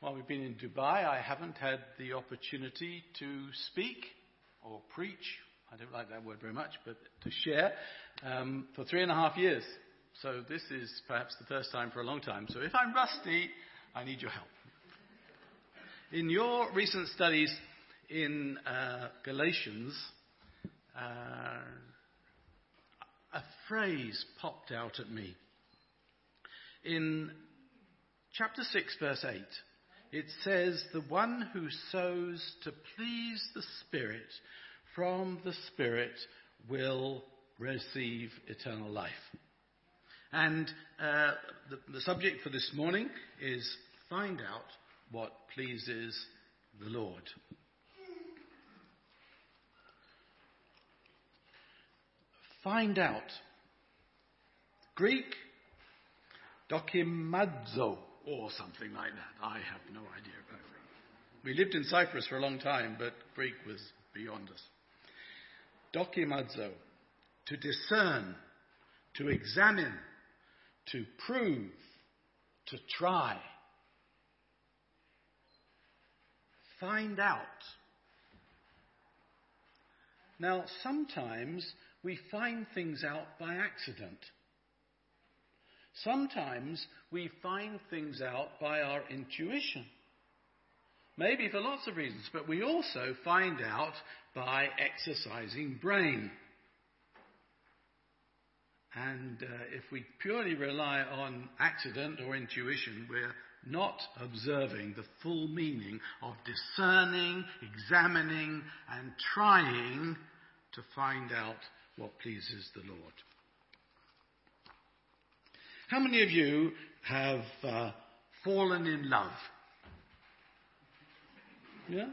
while we've been in Dubai, I haven't had the opportunity to speak or preach. I don't like that word very much, but to share um, for three and a half years. So this is perhaps the first time for a long time. So if I'm rusty, I need your help. In your recent studies in uh, Galatians, uh, a phrase popped out at me. In chapter 6, verse 8, it says, The one who sows to please the Spirit from the Spirit will receive eternal life. And uh, the, the subject for this morning is find out what pleases the Lord. Find out. Greek, dokimadzo, or something like that. I have no idea about it. We lived in Cyprus for a long time, but Greek was beyond us. Dokimadzo, to discern, to examine, to prove, to try. Find out. Now, sometimes we find things out by accident. Sometimes we find things out by our intuition. Maybe for lots of reasons, but we also find out by exercising brain. And uh, if we purely rely on accident or intuition, we're not observing the full meaning of discerning, examining, and trying to find out what pleases the Lord. How many of you have uh, fallen in love? Yeah?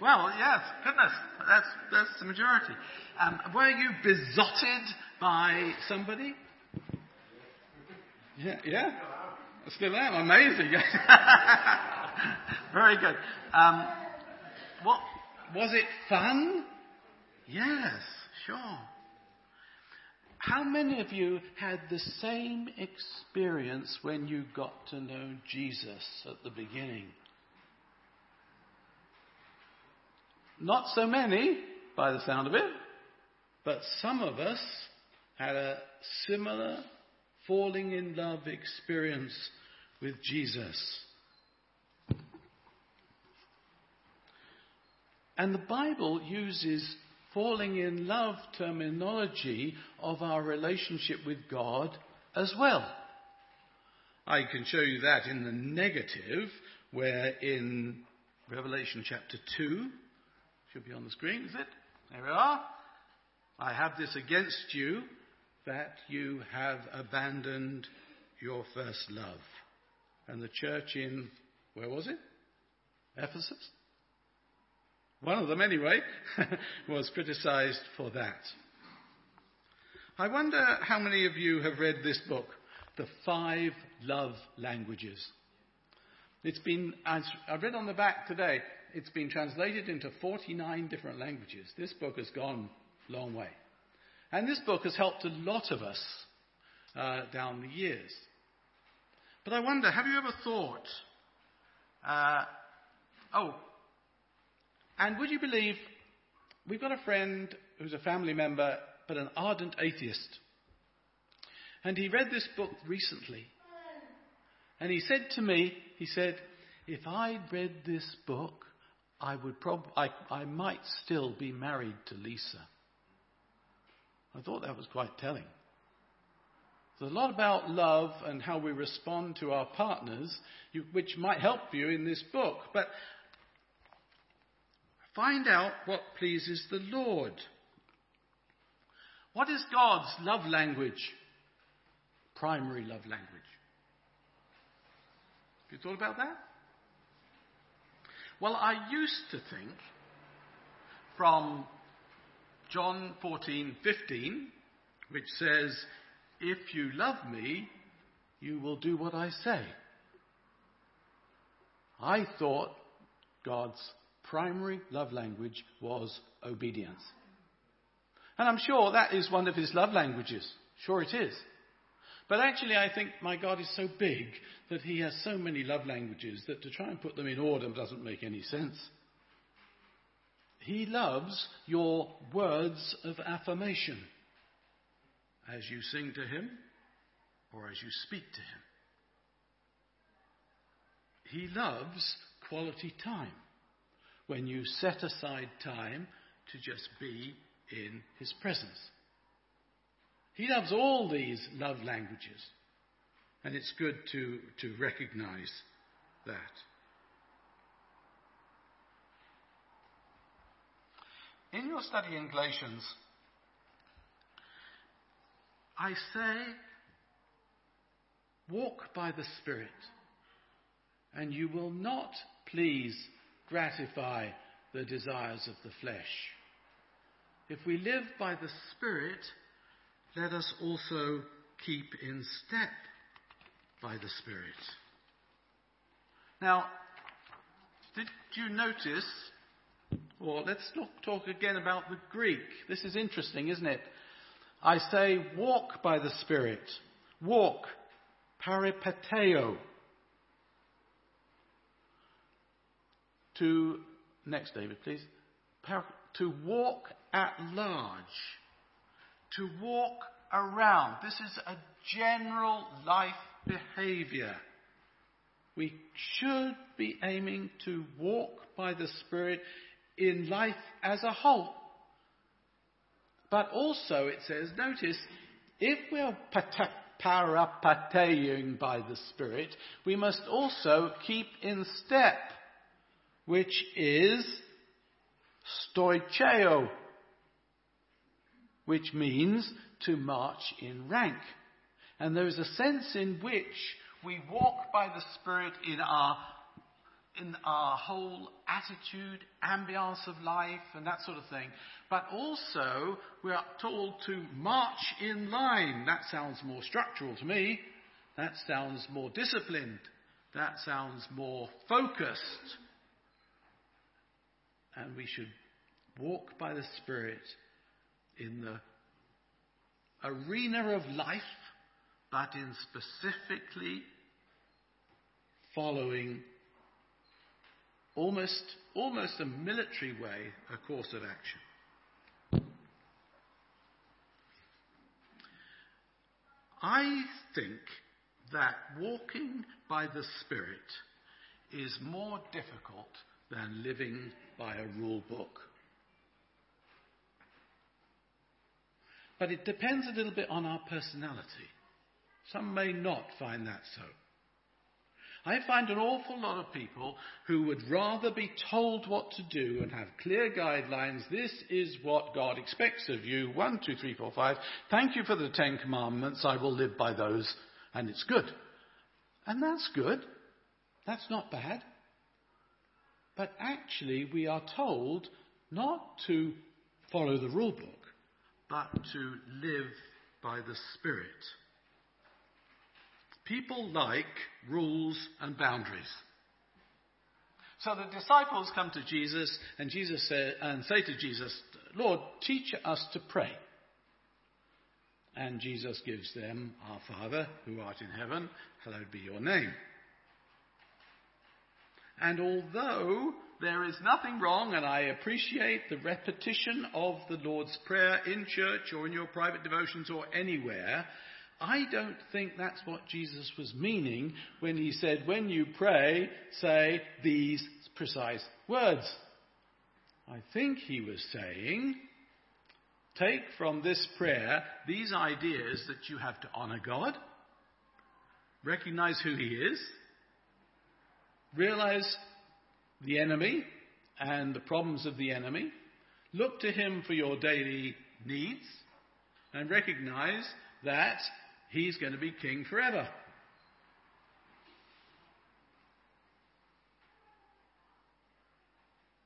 Well, yes, goodness, that's, that's the majority. Um, were you besotted by somebody? Yeah, yeah. I still am. Amazing. Very good. Um, what was it fun? Yes, sure. How many of you had the same experience when you got to know Jesus at the beginning? Not so many, by the sound of it, but some of us had a similar falling in love experience with Jesus. And the Bible uses falling in love terminology of our relationship with God as well. I can show you that in the negative, where in Revelation chapter 2, should be on the screen, is it? There we are. I have this against you that you have abandoned your first love. And the church in, where was it? Ephesus? One of them anyway, was criticized for that. I wonder how many of you have read this book, The Five Love Languages. It's been, I read on the back today, it's been translated into 49 different languages. This book has gone a long way. And this book has helped a lot of us uh, down the years. But I wonder, have you ever thought, uh, oh, and would you believe, we've got a friend who's a family member, but an ardent atheist. And he read this book recently. And he said to me, he said, if I'd read this book, I would prob- I, I might still be married to Lisa. I thought that was quite telling. There's a lot about love and how we respond to our partners, which might help you in this book. But Find out what pleases the Lord. What is God's love language? Primary love language. Have you thought about that? Well, I used to think from John 14:15, which says, "If you love me, you will do what I say." I thought God's primary love language was obedience. And I'm sure that is one of his love languages. Sure it is. But actually, I think my God is so big that he has so many love languages that to try and put them in order doesn't make any sense. He loves your words of affirmation as you sing to him or as you speak to him. He loves quality time when you set aside time to just be in his presence. He loves all these love languages, and it's good to, to recognize that. In your study in Galatians, I say, walk by the Spirit, and you will not please gratify the desires of the flesh. If we live by the Spirit, let us also keep in step by the Spirit. Now, did you notice, or let's talk, talk again about the Greek. This is interesting, isn't it? I say, walk by the Spirit. Walk, peripateo. To, next David, please. to walk at large to walk around. This is a general life behavior. We should be aiming to walk by the Spirit in life as a whole. But also, it says, notice, if we're parapateing by the Spirit, we must also keep in step, which is stoicheo, which means to march in rank. And there is a sense in which we walk by the Spirit in our, in our whole attitude, ambience of life, and that sort of thing. But also, we are told to march in line. That sounds more structural to me. That sounds more disciplined. That sounds more focused. And we should walk by the Spirit in the arena of life, but in specifically following almost, almost a military way a course of action. I think that walking by the Spirit is more difficult than living by a rule book. But it depends a little bit on our personality. Some may not find that so. I find an awful lot of people who would rather be told what to do and have clear guidelines. This is what God expects of you. One, two, three, four, five. Thank you for the Ten Commandments. I will live by those. And it's good. And that's good. That's not bad. But actually, we are told not to follow the rule book, but to live by the Spirit. People like rules and boundaries. So the disciples come to Jesus and Jesus say, and say to Jesus, Lord, teach us to pray. And Jesus gives them, Our Father, who art in heaven, hallowed be your name. And although there is nothing wrong, and I appreciate the repetition of the Lord's Prayer in church or in your private devotions or anywhere. I don't think that's what Jesus was meaning when he said, when you pray, say these precise words. I think he was saying, take from this prayer these ideas that you have to honor God, recognize who he is, realize the enemy and the problems of the enemy. Look to him for your daily needs and recognize that he's going to be king forever.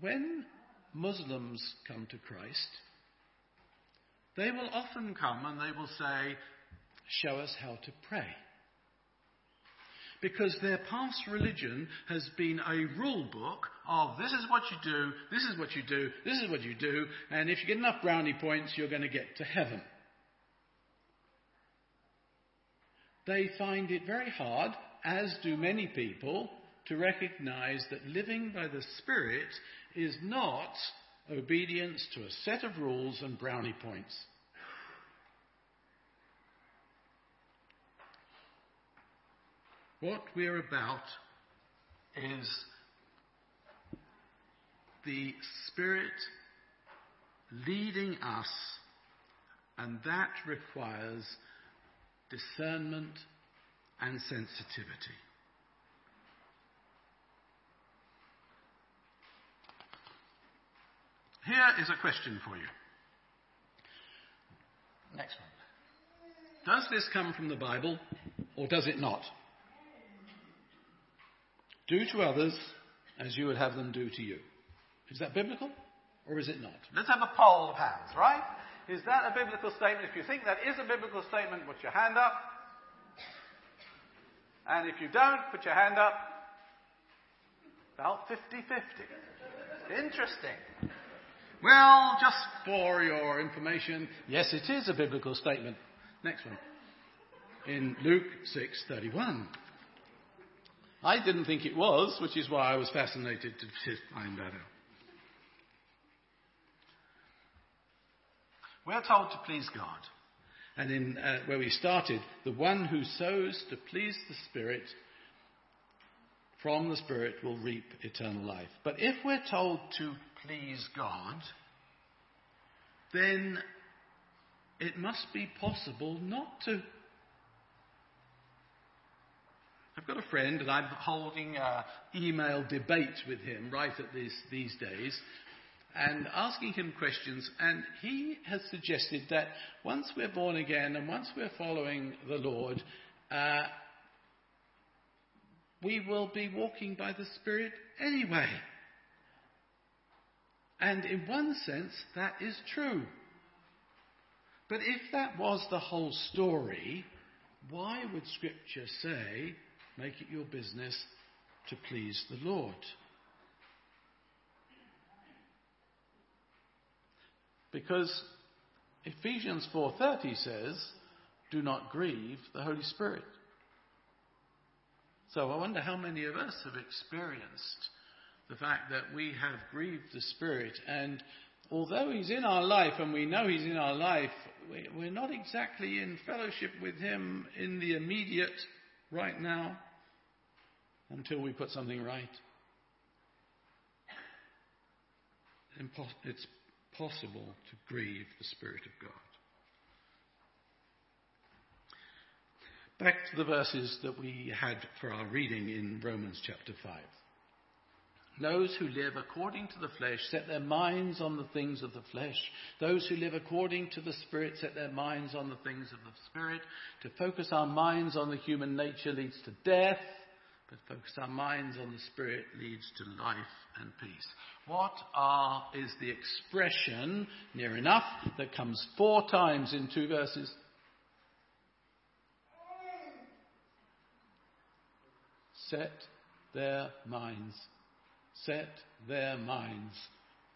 When Muslims come to Christ, they will often come and they will say, Show us how to pray because their past religion has been a rule book of this is what you do, this is what you do, this is what you do, and if you get enough brownie points, you're going to get to heaven. they find it very hard, as do many people, to recognize that living by the Spirit is not obedience to a set of rules and brownie points. What we're about is the Spirit leading us, and that requires discernment and sensitivity. Here is a question for you. Next one. Does this come from the Bible or does it not? Do to others as you would have them do to you. Is that biblical or is it not? Let's have a poll of hands, right? Is that a biblical statement? If you think that is a biblical statement, put your hand up. And if you don't, put your hand up. About 50 50. Interesting. Well, just for your information, yes, it is a biblical statement. Next one. In Luke 6:31. I didn't think it was, which is why I was fascinated to find that out. We're told to please God. And in uh, where we started, the one who sows to please the Spirit from the Spirit will reap eternal life. But if we're told to please God, then it must be possible not to. I've got a friend, and I'm holding an email debate with him right at this, these days, and asking him questions. And he has suggested that once we're born again and once we're following the Lord, uh, we will be walking by the Spirit anyway. And in one sense, that is true. But if that was the whole story, why would Scripture say, make it your business to please the Lord? Because Ephesians 4:30 says, "Do not grieve the Holy Spirit." So I wonder how many of us have experienced the fact that we have grieved the Spirit, and although He's in our life and we know He's in our life, we're not exactly in fellowship with Him in the immediate right now until we put something right. It's possible to grieve the Spirit of God. Back to the verses that we had for our reading in Romans chapter 5. Those who live according to the flesh set their minds on the things of the flesh. Those who live according to the Spirit set their minds on the things of the Spirit. To focus our minds on the human nature leads to death, but focus our minds on the Spirit leads to life and peace. What are, is the expression, near enough, that comes four times in two verses? Set their minds. Set their minds.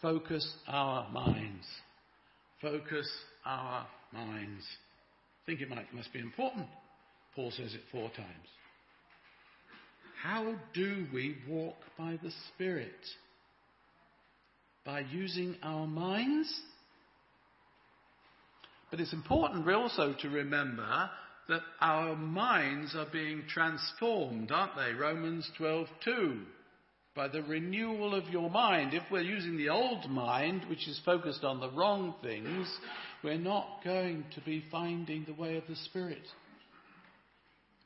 Focus our minds. Focus our minds. I think it might, must be important. Paul says it four times. How do we walk by the Spirit? By using our minds? But it's important also to remember that our minds are being transformed, aren't they? Romans 12:2 by the renewal of your mind. If we're using the old mind, which is focused on the wrong things, we're not going to be finding the way of the Spirit.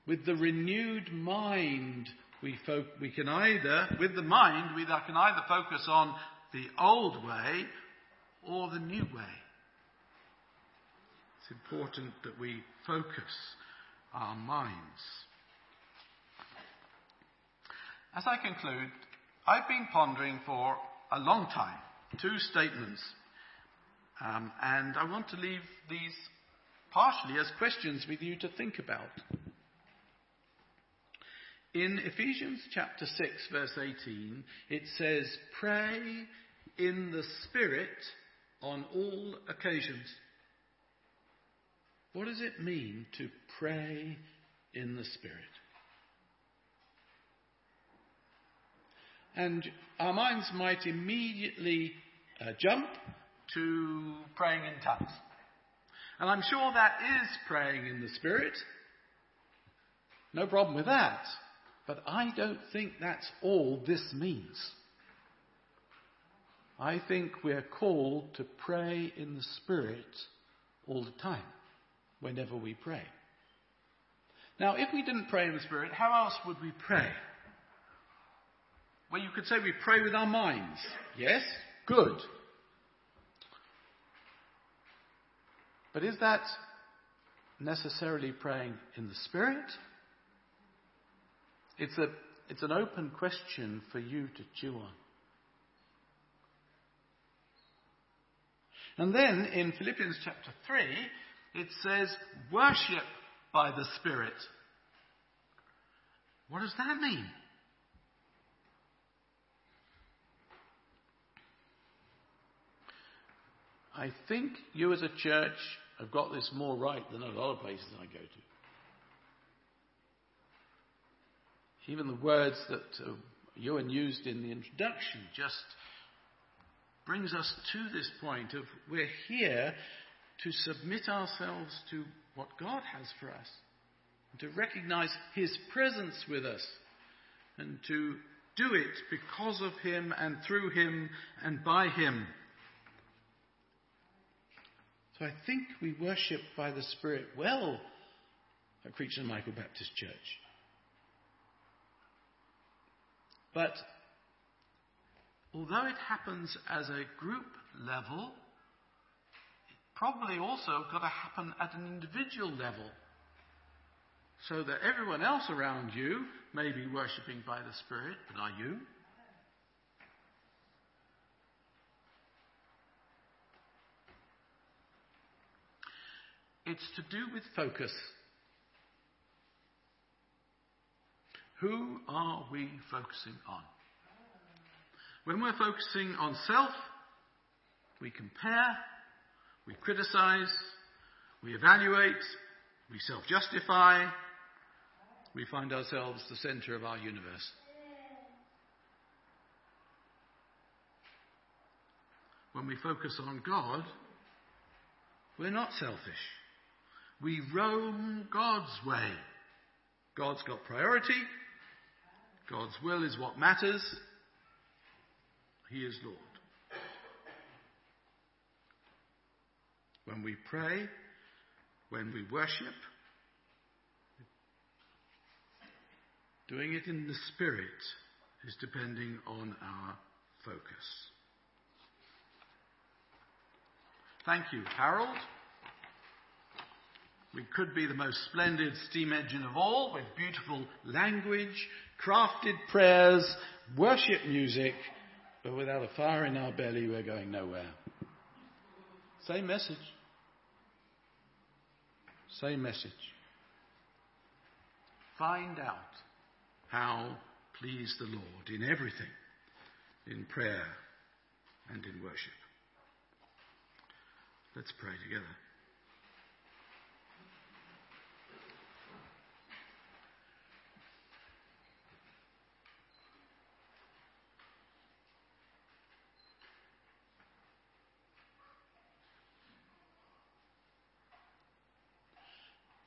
With the renewed mind, we, fo- we can either, with the mind, we can either focus on the old way or the new way. It's important that we focus our minds. As I conclude, I've been pondering for a long time two statements, um, and I want to leave these partially as questions with you to think about. In Ephesians chapter 6, verse 18, it says, Pray in the Spirit on all occasions. What does it mean to pray in the Spirit. And our minds might immediately uh, jump to praying in tongues. And I'm sure that is praying in the Spirit. No problem with that. But I don't think that's all this means. I think we're called to pray in the Spirit all the time, whenever we pray. Now, if we didn't pray in the Spirit, how else would we pray? Well, you could say we pray with our minds. Yes? Good. But is that necessarily praying in the Spirit? It's, a, it's an open question for you to chew on. And then in Philippians chapter 3, it says, worship by the Spirit. What does that mean? I think you as a church have got this more right than a lot of places I go to. Even the words that uh, Ewan used in the introduction just brings us to this point of we're here to submit ourselves to what God has for us, and to recognize His presence with us, and to do it because of Him and through Him and by Him. So I think we worship by the Spirit well at and Michael Baptist Church. But although it happens as a group level, it probably also got to happen at an individual level. So that everyone else around you may be worshipping by the Spirit, but are you? It's to do with focus. Who are we focusing on? When we're focusing on self, we compare, we criticize, we evaluate, we self justify, we find ourselves the center of our universe. When we focus on God, we're not selfish. We roam God's way. God's got priority. God's will is what matters. He is Lord. When we pray, when we worship, doing it in the Spirit is depending on our focus. Thank you, Harold. We could be the most splendid steam engine of all with beautiful language, crafted prayers, worship music, but without a fire in our belly, we're going nowhere. Same message. Same message. Find out how please the Lord in everything, in prayer and in worship. Let's pray together.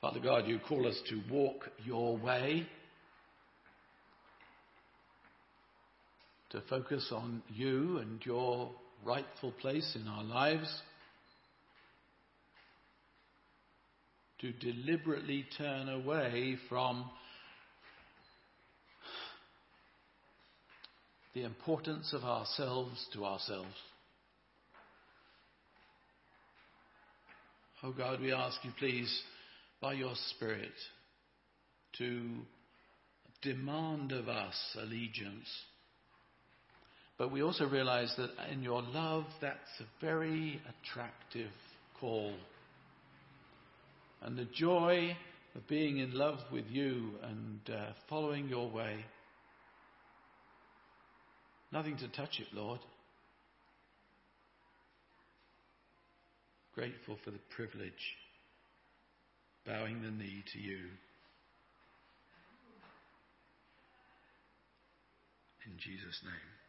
Father God, you call us to walk your way, to focus on you and your rightful place in our lives, to deliberately turn away from the importance of ourselves to ourselves. Oh God, we ask you please by your Spirit to demand of us allegiance. But we also realize that in your love, that's a very attractive call. And the joy of being in love with you and uh, following your way. Nothing to touch it, Lord. Grateful for the privilege bowing the knee to you. In Jesus' name.